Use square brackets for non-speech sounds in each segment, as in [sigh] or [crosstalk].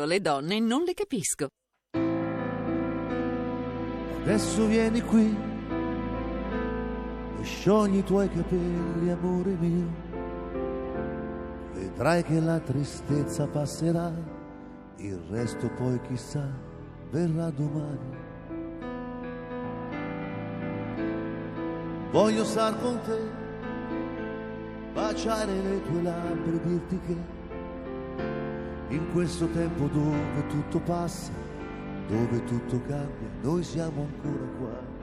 Le donne non le capisco. Adesso vieni qui e sciogli i tuoi capelli, amore mio. Vedrai che la tristezza passerà, il resto poi chissà verrà domani. Voglio star con te, baciare le tue labbra e dirti che in questo tempo dove tutto passa, dove tutto cambia, noi siamo ancora qua.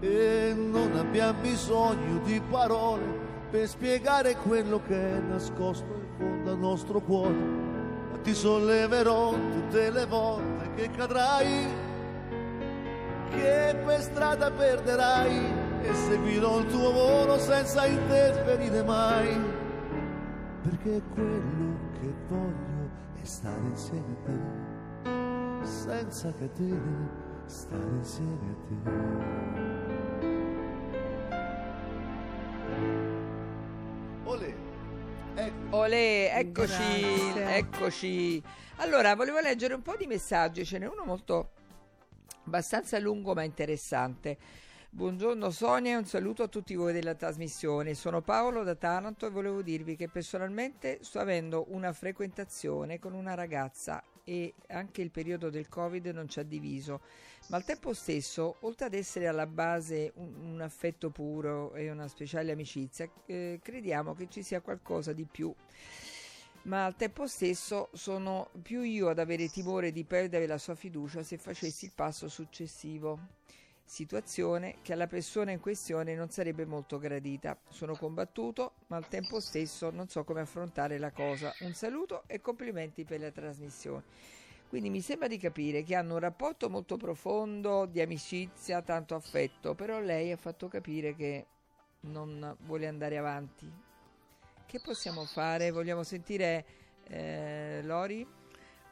E non abbiamo bisogno di parole per spiegare quello che è nascosto in fondo al nostro cuore. Ma ti solleverò tutte le volte che cadrai, che per strada perderai. E seguirò il tuo volo senza interferire mai, perché è quello che voglio stare insieme a te, senza catene, stare insieme a te. Olè, ecco. Olè, eccoci, Grazie. eccoci. Allora, volevo leggere un po' di messaggi, ce n'è uno molto abbastanza lungo ma interessante. Buongiorno Sonia e un saluto a tutti voi della trasmissione. Sono Paolo da Taranto e volevo dirvi che personalmente sto avendo una frequentazione con una ragazza e anche il periodo del Covid non ci ha diviso, ma al tempo stesso, oltre ad essere alla base un, un affetto puro e una speciale amicizia, eh, crediamo che ci sia qualcosa di più ma al tempo stesso sono più io ad avere timore di perdere la sua fiducia se facessi il passo successivo. Situazione che alla persona in questione non sarebbe molto gradita. Sono combattuto, ma al tempo stesso non so come affrontare la cosa. Un saluto e complimenti per la trasmissione. Quindi mi sembra di capire che hanno un rapporto molto profondo di amicizia, tanto affetto, però lei ha fatto capire che non vuole andare avanti. Che possiamo fare? Vogliamo sentire eh, Lori?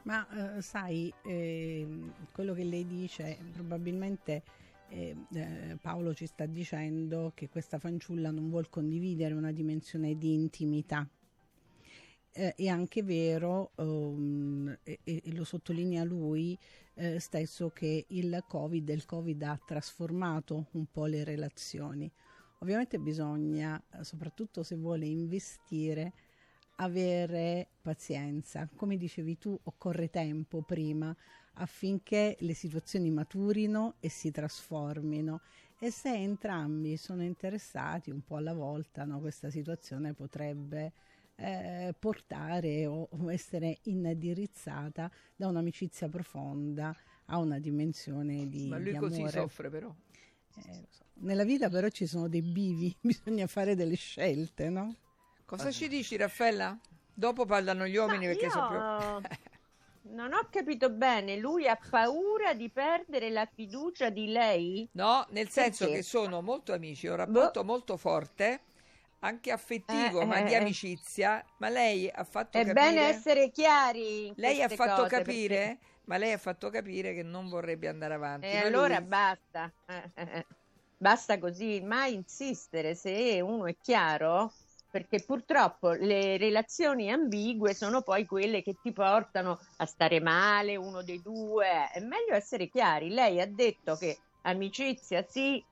Ma eh, sai, ehm, quello che lei dice, probabilmente eh, eh, Paolo ci sta dicendo che questa fanciulla non vuol condividere una dimensione di intimità. Eh, è anche vero, ehm, e, e lo sottolinea lui eh, stesso, che il Covid, il Covid ha trasformato un po' le relazioni. Ovviamente bisogna, eh, soprattutto se vuole investire, avere pazienza. Come dicevi tu, occorre tempo prima affinché le situazioni maturino e si trasformino. E se entrambi sono interessati un po' alla volta, no, questa situazione potrebbe eh, portare o essere indirizzata da un'amicizia profonda a una dimensione di, Ma lui di così soffre però. Eh, lo so. Nella vita però ci sono dei bivi, [laughs] bisogna fare delle scelte, no? Cosa ci dici Raffaella? Dopo parlano gli uomini Ma perché io sono più... [laughs] non ho capito bene, lui ha paura di perdere la fiducia di lei? No, nel senso Perché? che sono molto amici, un rapporto molto forte, anche affettivo, Eh, ma eh, di eh. amicizia. Ma lei ha fatto È capire... bene essere chiari Lei ha fatto cose, capire, perché- ma lei ha fatto capire che non vorrebbe andare avanti. E Ma allora lui- basta. Eh, eh. Basta così, mai insistere se uno è chiaro, perché purtroppo le relazioni ambigue sono poi quelle che ti portano a stare male, uno dei due. È meglio essere chiari. Lei ha detto che amicizia sì,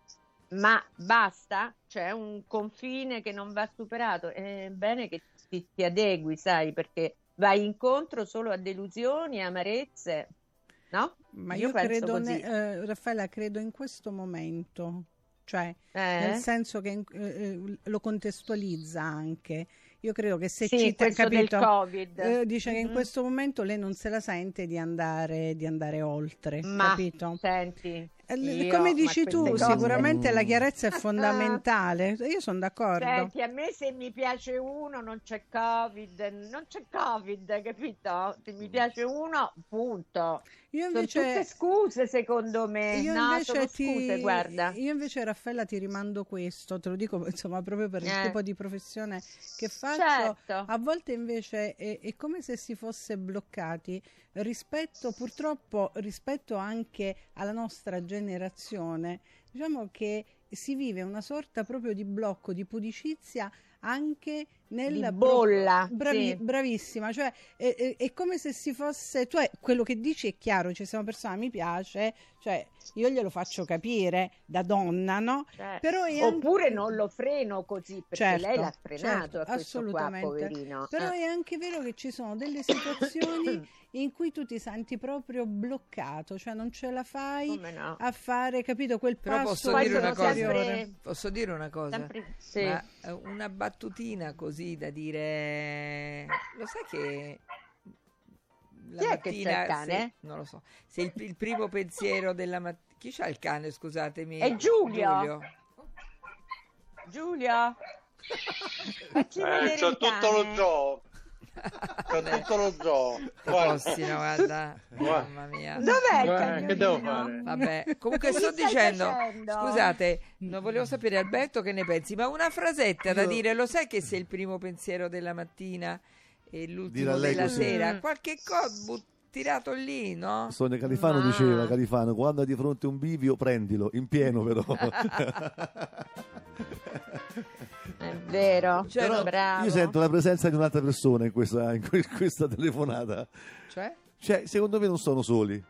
ma basta, c'è un confine che non va superato. È bene che ti, ti adegui, sai, perché vai incontro solo a delusioni, amarezze, no? Ma Io io, credo, ne- eh, Raffaella, credo in questo momento, cioè Eh? nel senso che eh, eh, lo contestualizza anche. Io credo che se Sì, ci questo capito, del Covid. eh, dice che in Mhm. questo momento lei non se la sente di andare, di andare oltre, Ma capito? senti, Eh, io- Come dici tu, cose- sicuramente la chiarezza è fondamentale. Io sono d'accordo. Senti, a me se mi piace uno non c'è Covid, non c'è Covid, capito? Se mi piace uno, punto. Io Sono tutte invece, scuse secondo me. io no, invece sono ti- scuse, guarda. io invece Raffaella ti rimando questo, te lo dico insomma proprio per il Eh. tipo di professione che faccio. Certo. A volte invece è, è come se si fosse bloccati rispetto, purtroppo, rispetto anche alla nostra generazione. Diciamo che si vive una sorta proprio di blocco, di pudicizia anche nella Di bolla, bravi- sì. bravissima cioè è, è- è come se si fosse tu quello che dici è chiaro ci sono persone mi piace cioè io glielo faccio capire da donna no Cioè, però è anche- Oppure non lo freno così perché Certo, lei l'ha frenato certo, qua, assolutamente. poverino. Però Eh. è anche vero che ci sono delle situazioni [coughs] in cui tu ti senti proprio bloccato, cioè non ce la fai no? a fare, capito, quel Però passo posso dire una cosa? sempre- Posso dire una cosa? sempre- sì. Una battutina così da dire... Lo sai che... La Chi è che c'è il mattina, cane? se- non lo so. Se il, il primo pensiero della mattina... Chi c'ha il cane, scusatemi? È Giulio. Giulio. Giulio, [laughs] Eh, c'ho tutto lo zoo. C'ho tutto lo zoo. Costino, guarda. Guarda. Mamma mia. Dov'è il Guarda, che devo fare? Vabbè, comunque sto dicendo, facendo? scusate, non volevo sapere Alberto che ne pensi, ma una frasetta da dire, lo sai che se il primo pensiero della mattina e l'ultimo della così. sera, Mm. qualche cosa tirato lì, no? Sonia Califano Ma- diceva, Califano, quando hai di fronte un bivio prendilo, in pieno però. [laughs] [laughs] È vero, Cioè, Però bravo. io sento la presenza di un'altra persona in questa, in que- questa telefonata. Cioè? Cioè, secondo me non sono soli.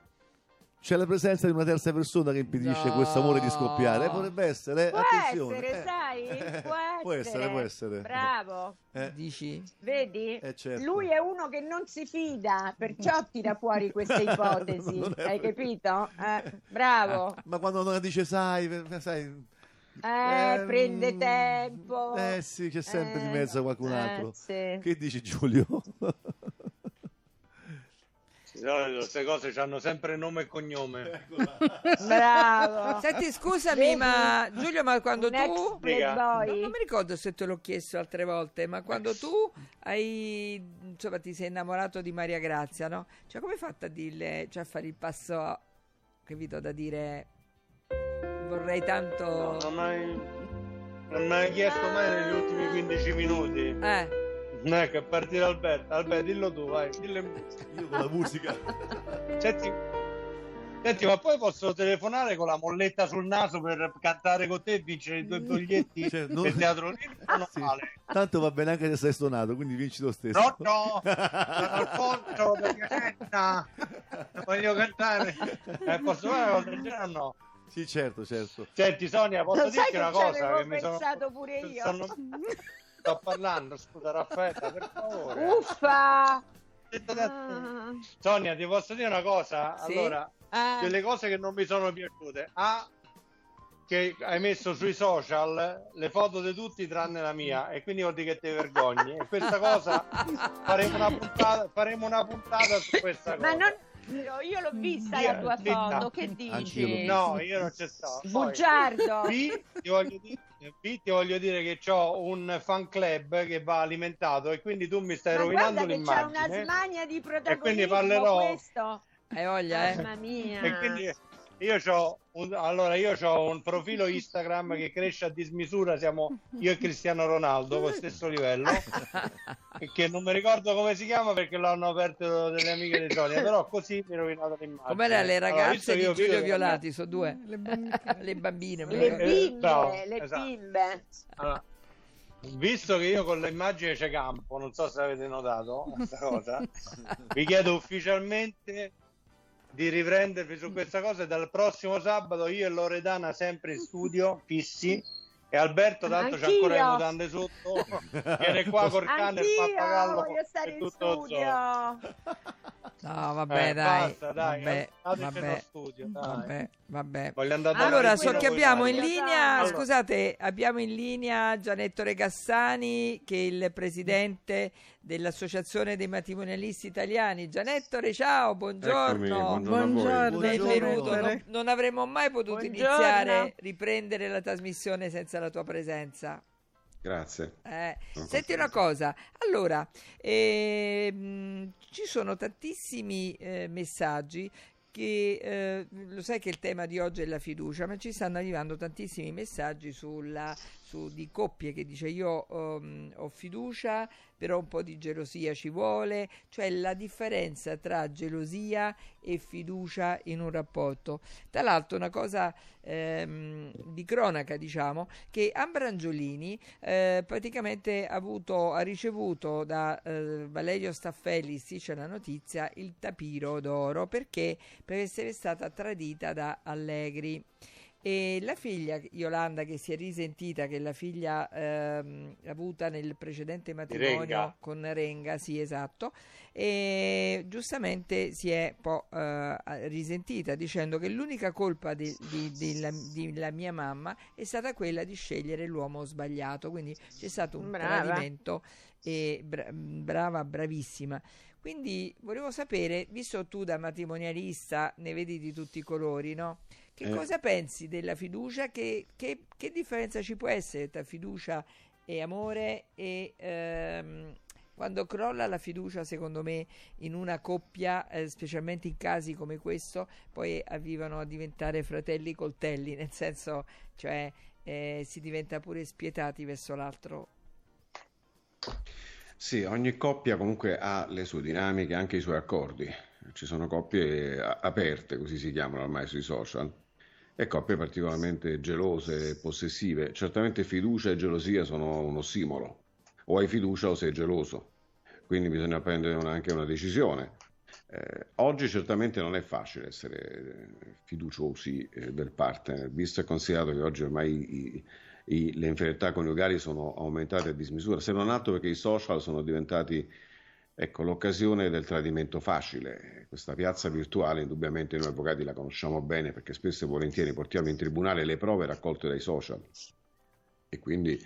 C'è la presenza di una terza persona che impedisce No. questo amore di scoppiare. Eh, potrebbe essere, eh, Può attenzione. essere, eh. sai? [laughs] Può essere. Può essere, può essere. Bravo. Eh, Dici? Vedi? Eh, certo. Lui è uno che non si fida, perciò tira fuori queste [laughs] [laughs] ipotesi. Hai vero. capito? Eh, bravo. Ma quando non dice sai, eh, sai Eh, ehm, prende tempo. Eh sì, c'è sempre di Eh, mezzo qualcun eh, altro. sì. Che dici Giulio? Queste cose hanno sempre nome e cognome. Bravo. Senti, scusami, Vedi? ma Giulio, ma quando Un tu... No, non mi ricordo se te l'ho chiesto altre volte, ma quando tu hai, insomma, ti sei innamorato di Maria Grazia, no? Cioè, come hai fatto a dirle, cioè a fare il passo, capito, da dire vorrei tanto... No, non mai, non mi hai chiesto mai negli ultimi 15 minuti. Eh, Non è che partire Alberto. Alberto, dillo tu, vai. Dillo in- Io con la musica. Senti, senti, ma poi posso telefonare con la molletta sul naso per cantare con te e vincere i due biglietti Cioè, non- del teatro lirico? Non Sì. vale. Tanto va bene anche se sei stonato, quindi vinci lo stesso. No, no, sono Alfonso per Piacenza. Voglio cantare. Eh, posso fare una cosa del genere o no? Sì, certo, certo. Senti Sonia, posso Lo dirti una cosa che mi sono... pensato pure io. sono- Sto parlando, scusa Raffaella, per favore. Uffa. Ah, Sonia, ti posso dire una cosa? Sì? Allora, eh. delle cose che non mi sono piaciute. A, che hai messo sui social le foto di tutti tranne la mia e quindi vuol dire che ti vergogni. E questa cosa [laughs] faremo una puntata, faremo una puntata su questa cosa. Ma non... Io io l'ho vista Io- la tua foto, che dici? No, io non c'è stato. Poi, Bugiardo. B, ti voglio dire, B, ti voglio dire che ho un fan club che va alimentato e quindi tu mi stai Ma rovinando guarda che c'è una l'immagine. smania di quindi protagonismo parlerò- questo. hai voglia, eh? Mamma mia. E quindi io ho un, allora io ho un profilo Instagram che cresce a dismisura, siamo io e Cristiano Ronaldo con lo stesso livello [laughs] che non mi ricordo come si chiama perché l'hanno aperto delle amiche di Sonia, però così mi ho rovinato l'immagine. Com'era le Allora, ragazze che di io Giulio Violati? Sono due. Le bambine. Le bambine. Le bimbe, bravo, le esatto. bimbe. Allora, visto che io con l'immagine c'è campo, non so se avete notato questa cosa, [laughs] vi chiedo ufficialmente di riprendervi su questa cosa e dal prossimo sabato io e Loredana sempre in studio, fissi, e Alberto tanto c'è ancora le mutande sotto, viene qua col cane, il Anch'io pappagallo voglio stare e in studio. No, vabbè, Eh, dai. basta, dai, vabbè, vabbè, studio, dai. vabbè, vabbè. Voglio andare Allora, so che abbiamo in linea, Allora. scusate, abbiamo in linea Gianetto Regassani, che è il presidente dell'Associazione dei Matrimonialisti Italiani. Gianetto Re, ciao, buongiorno. Eccomi, buongiorno Benvenuto. Non, non avremmo mai potuto Buongiorno. iniziare, riprendere la trasmissione senza la tua presenza. Grazie. Eh, senti una cosa, allora, ehm, ci sono tantissimi eh, messaggi che, eh, lo sai che il tema di oggi è la fiducia, ma ci stanno arrivando tantissimi messaggi sulla, su, di coppie che dice io ehm, ho fiducia però un po' di gelosia ci vuole, cioè la differenza tra gelosia e fiducia in un rapporto. Tra l'altro una cosa ehm, di cronaca, diciamo, che Ambrangiolini eh, praticamente ha, avuto, ha ricevuto da eh, Valerio Staffelli, sì c'è la notizia, il tapiro d'oro perché per essere stata tradita da Allegri. E la figlia Yolanda che si è risentita, che è la figlia ehm, avuta nel precedente matrimonio Renga. con Renga, sì esatto, e giustamente si è un po' eh, risentita dicendo che l'unica colpa di, di- della, della mia mamma è stata quella di scegliere l'uomo sbagliato, quindi c'è stato un Brava. tradimento e bra- brava, bravissima. Quindi volevo sapere, visto tu da matrimonialista ne vedi di tutti i colori, no? Che Eh. cosa pensi della fiducia? Che, che- che differenza ci può essere tra fiducia e amore? E ehm, quando crolla la fiducia, secondo me, in una coppia, eh, specialmente in casi come questo, poi arrivano a diventare fratelli coltelli, nel senso, cioè eh, si diventa pure spietati verso l'altro. Sì, ogni coppia comunque ha le sue dinamiche, anche i suoi accordi. Ci sono coppie a- aperte, così si chiamano ormai sui social, e coppie particolarmente gelose e possessive. Certamente fiducia e gelosia sono un ossimoro. O hai fiducia o sei geloso. Quindi bisogna prendere una- anche una decisione. Eh, oggi certamente non è facile essere eh, fiduciosi eh, del partner, visto e considerato che oggi ormai i- i- le inferiorità coniugali sono aumentate a dismisura, se non altro perché i social sono diventati ecco, l'occasione del tradimento facile. Questa piazza virtuale, indubbiamente noi avvocati la conosciamo bene perché spesso e volentieri portiamo in tribunale le prove raccolte dai social e quindi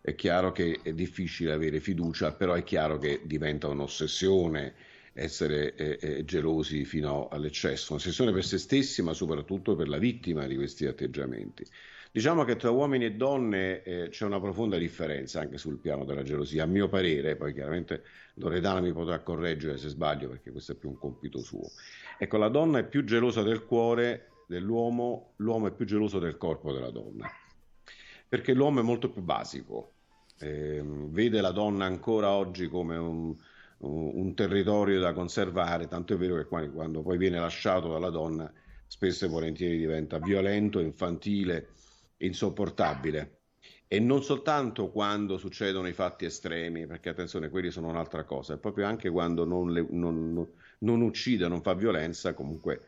è chiaro che è difficile avere fiducia, però è chiaro che diventa un'ossessione essere eh, eh, gelosi fino all'eccesso, un'ossessione per se stessi, ma soprattutto per la vittima di questi atteggiamenti. Diciamo che tra uomini e donne eh, c'è una profonda differenza anche sul piano della gelosia, a mio parere, poi chiaramente Loredana mi potrà correggere se sbaglio perché questo è più un compito suo. Ecco, la donna è più gelosa del cuore dell'uomo, l'uomo è più geloso del corpo della donna, perché l'uomo è molto più basico, Ehm, vede la donna ancora oggi come un, un- un territorio da conservare, tanto è vero che quando, quando poi viene lasciato dalla donna spesso e volentieri diventa violento, infantile, insopportabile. E non soltanto quando succedono i fatti estremi, perché attenzione, quelli sono un'altra cosa, è proprio anche quando non, le- non- non- uccide, non fa violenza, comunque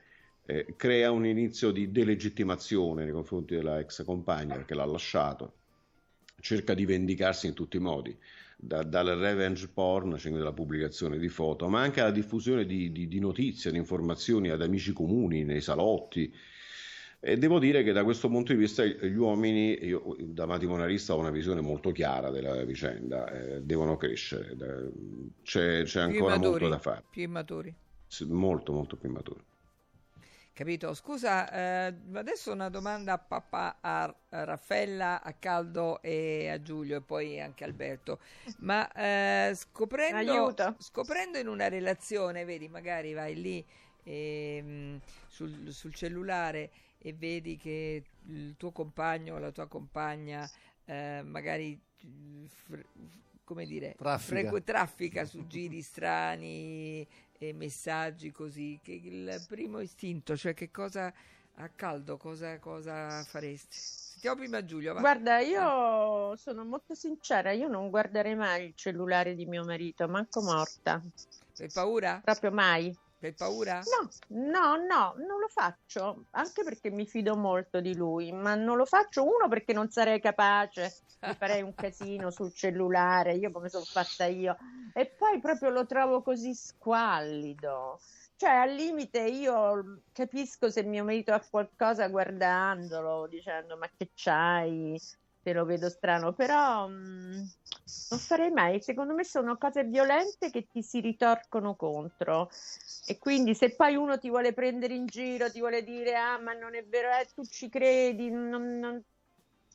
eh, crea un inizio di delegittimazione nei confronti della ex compagna perché l'ha lasciato, cerca di vendicarsi in tutti i modi, da- dal revenge porn, cioè dalla pubblicazione di foto, ma anche alla diffusione di, di- di notizie, di informazioni ad amici comuni, nei salotti. E devo dire che da questo punto di vista gli uomini, io da matrimonialista ho una visione molto chiara della vicenda, eh, devono crescere, c'è, c'è ancora molto immaturi, da fare, più immaturi. Sì, molto molto più maturo. Capito? Scusa, eh, adesso una domanda a papà, a, Raffaella, a Caldo e a Giulio e poi anche a Alberto. Ma eh, scoprendo, scoprendo in una relazione, vedi, magari vai lì ehm, sul, sul cellulare e vedi che il tuo compagno o la tua compagna eh, magari fr- come dire, Traffica. frequ- traffica su giri strani e messaggi così, che il primo istinto, cioè che cosa a caldo, cosa, cosa faresti? Sentiamo prima Giulio, va. Guarda, io sono molto sincera, io non guarderei mai il cellulare di mio marito, manco morta, Per paura? proprio mai. Per paura? No, no, no, non lo faccio, anche perché mi fido molto di lui, ma non lo faccio uno perché non sarei capace, mi farei un casino sul cellulare, io come sono fatta io, e poi proprio lo trovo così squallido. Cioè, al limite io capisco se mio marito ha qualcosa guardandolo, dicendo ma che c'hai, te lo vedo strano, però mm, non farei mai. Secondo me sono cose violente che ti si ritorcono contro. E quindi se poi uno ti vuole prendere in giro, ti vuole dire ah ma non è vero, eh, tu ci credi, non- non-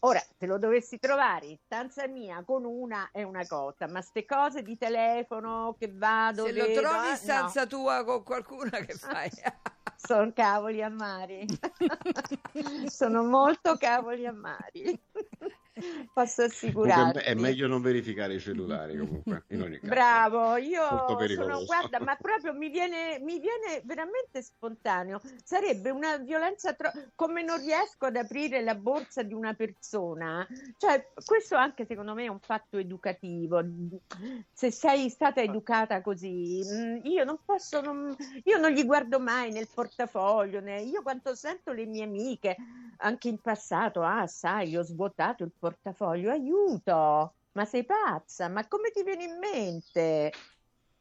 Ora, se lo dovessi trovare in stanza mia con una è una cosa, ma ste cose di telefono che vado, Se lo vedo, trovi eh, in stanza tua con qualcuno che fai? [laughs] sono cavoli amari. [laughs] sono molto cavoli amari. [laughs] Posso assicurarti. è meglio non verificare i cellulari [laughs] comunque, in ogni caso. Bravo, io sono, guarda, ma proprio mi viene, mi viene veramente spontaneo. Sarebbe una violenza tro- come non riesco ad aprire la borsa di una persona. Cioè, questo anche secondo me è un fatto educativo. Se sei stata educata così, mh, io non posso, non- io non gli guardo mai nel portafoglio. né- Io quando sento le mie amiche, anche in passato, ah, sai, ho svuotato il portafoglio, aiuto! Ma sei pazza? Ma come ti viene in mente?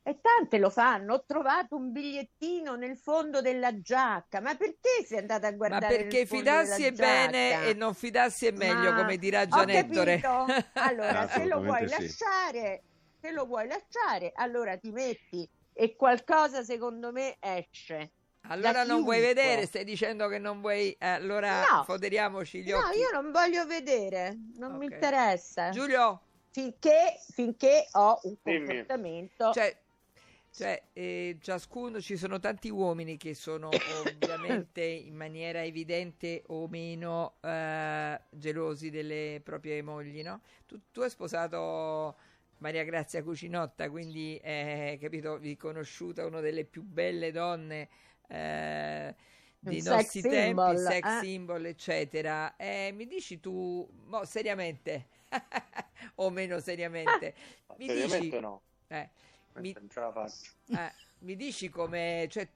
E tante lo fanno. Ho trovato un bigliettino nel fondo della giacca. Ma perché sei andata a Ma guardare perché nel fondo fidarsi della è bene giacca? e non fidarsi è meglio, Ma- come dirà Ho Gianettore. capito. [laughs] Allora, se lo vuoi sì. lasciare, se lo vuoi lasciare, allora ti metti e qualcosa secondo me esce. Allora non vuoi vedere, stai dicendo che non vuoi, eh, allora No. foderiamoci gli No, occhi. io non voglio vedere, non mi Ok. interessa. Giulio, Finché, finché ho un Dimmi. comportamento. cioè, cioè, eh, ciascuno, ci sono tanti uomini che sono [coughs] ovviamente in maniera evidente o meno eh, gelosi delle proprie mogli, no? Tu, tu hai sposato Maria Grazia Cucinotta, quindi eh, capito, riconosciuta una delle più belle donne eh, dei sex nostri tempi, symbol, sex eh. symbol, eccetera. Eh, mi dici tu, mo, seriamente [laughs] o meno seriamente, [laughs] mi Seriamente dici, no, eh, mi, non ce la faccio. eh, mi dici come, cioè,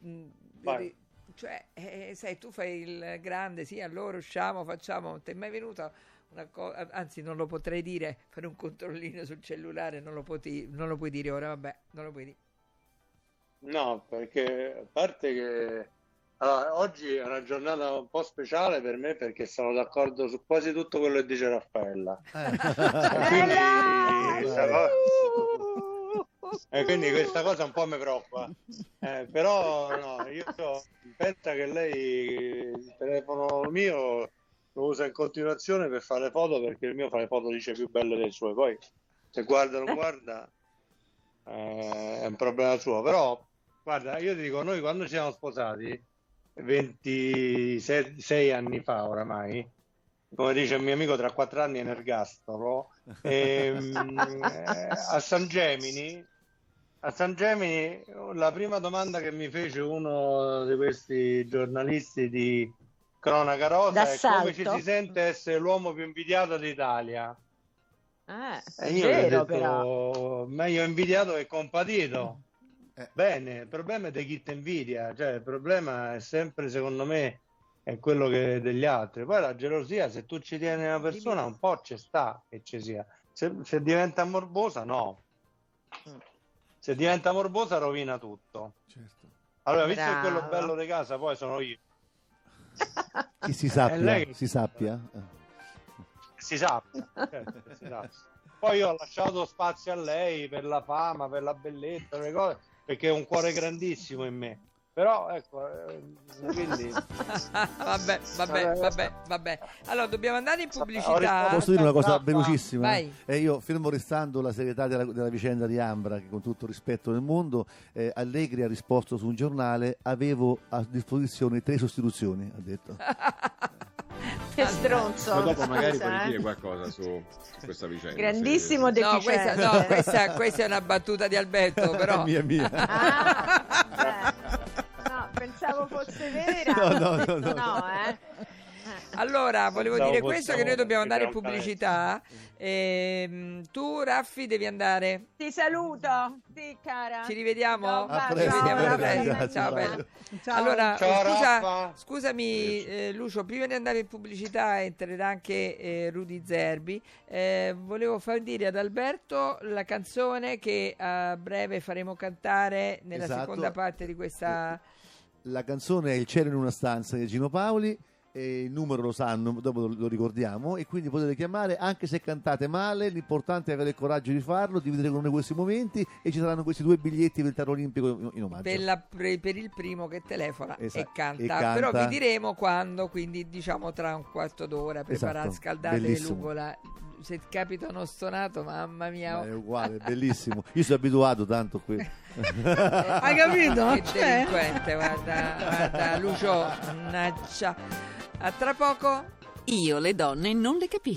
ri- cioè, eh, sai, tu fai il grande, sì, allora usciamo, facciamo, ti è mai venuta una cosa, anzi non lo potrei dire, fare un controllino sul cellulare, non lo, poti- non lo puoi dire ora, vabbè, non lo puoi dire. No, perché a parte che allora, oggi è una giornata un po' speciale per me perché sono d'accordo su quasi tutto quello che dice Raffaella. [laughs] Quindi, questa cosa- E quindi questa cosa un po' mi preoccupa. Eh, però no, io penso che lei il telefono mio lo usa in continuazione per fare foto perché il mio fa le foto dice più belle delle sue. Poi se guarda o non guarda eh, è un problema suo. Però guarda, io ti dico, noi quando ci siamo sposati 26 anni fa oramai, come dice un mio amico, tra quattro anni è nergastolo, ehm, eh, a San Gemini, a San Gemini la prima domanda che mi fece uno di questi giornalisti di cronaca rosa è come ci D'assalto? si sente essere l'uomo più invidiato d'Italia. Eh, E è io gli ho vero detto, però. meglio invidiato che compatito. Eh. Bene, il problema è chi ti invidia, cioè il problema è sempre, secondo me, è quello che degli altri. Poi la gelosia, se tu ci tieni una persona, un po' ci sta che ci sia. Se, se diventa morbosa, no. Se diventa morbosa, rovina tutto. Certo. Allora, visto che Bravo. quello bello di casa poi sono io, [laughs] Che si sappia, lei che- si sappia. Eh. si sappia, certo, che si sappia. Poi io ho lasciato spazio a lei per la fama, per la bellezza, per le cose, perché è un cuore grandissimo in me. Però ecco, eh, quindi [laughs] vabbè, vabbè, vabbè, vabbè. Allora, dobbiamo andare in pubblicità. Posso dire una cosa velocissima? Vai. E io, fermo restando la serietà della, della vicenda di Ambra, che con tutto il rispetto del mondo, eh, Allegri ha risposto su un giornale, avevo a disposizione tre sostituzioni, ha detto. [laughs] [laughs] Che stronzo. Ma dopo magari scusa, puoi eh. dire qualcosa su, su questa vicenda. Grandissimo se- No, questa, no questa, questa è una battuta di Alberto, [laughs] però. mia, mia. Ah, beh. [laughs] no, pensavo fosse vera. No, no, no, no. No, eh. Allora, volevo Pensavo dire questo che noi dobbiamo andare in pubblicità. Ehm, tu, Raffi, devi andare. Ti saluto, sì, cara. Ci rivediamo? No, A Ci ciao, presto. grazie, Ciao. Allora, Ciao, scusa, scusami eh, Lucio, prima di andare in pubblicità entrerà anche eh, Rudy Zerbi. Eh, volevo far dire ad Alberto la canzone che a breve faremo cantare nella Esatto. seconda parte di questa... La canzone è Il cielo in una stanza di Gino Paoli. E il numero lo sanno, dopo lo, ricordiamo e quindi potete chiamare anche se cantate male, l'importante è avere il coraggio di farlo, dividere con noi questi momenti e ci saranno questi due biglietti per il Teatro Olimpico in- omaggio. Per, la- per- il primo che telefona Esatto, e, canta. e canta. però vi diremo quando quindi diciamo tra un quarto d'ora preparare Esatto, bellissimo. nuvola se capita uno stonato mamma mia Ma è uguale, è bellissimo. Io sono abituato tanto qui. [laughs] Hai capito? che Cioè? delinquente guarda, guarda Lucio mannaggia a tra poco Io le donne non le capisco.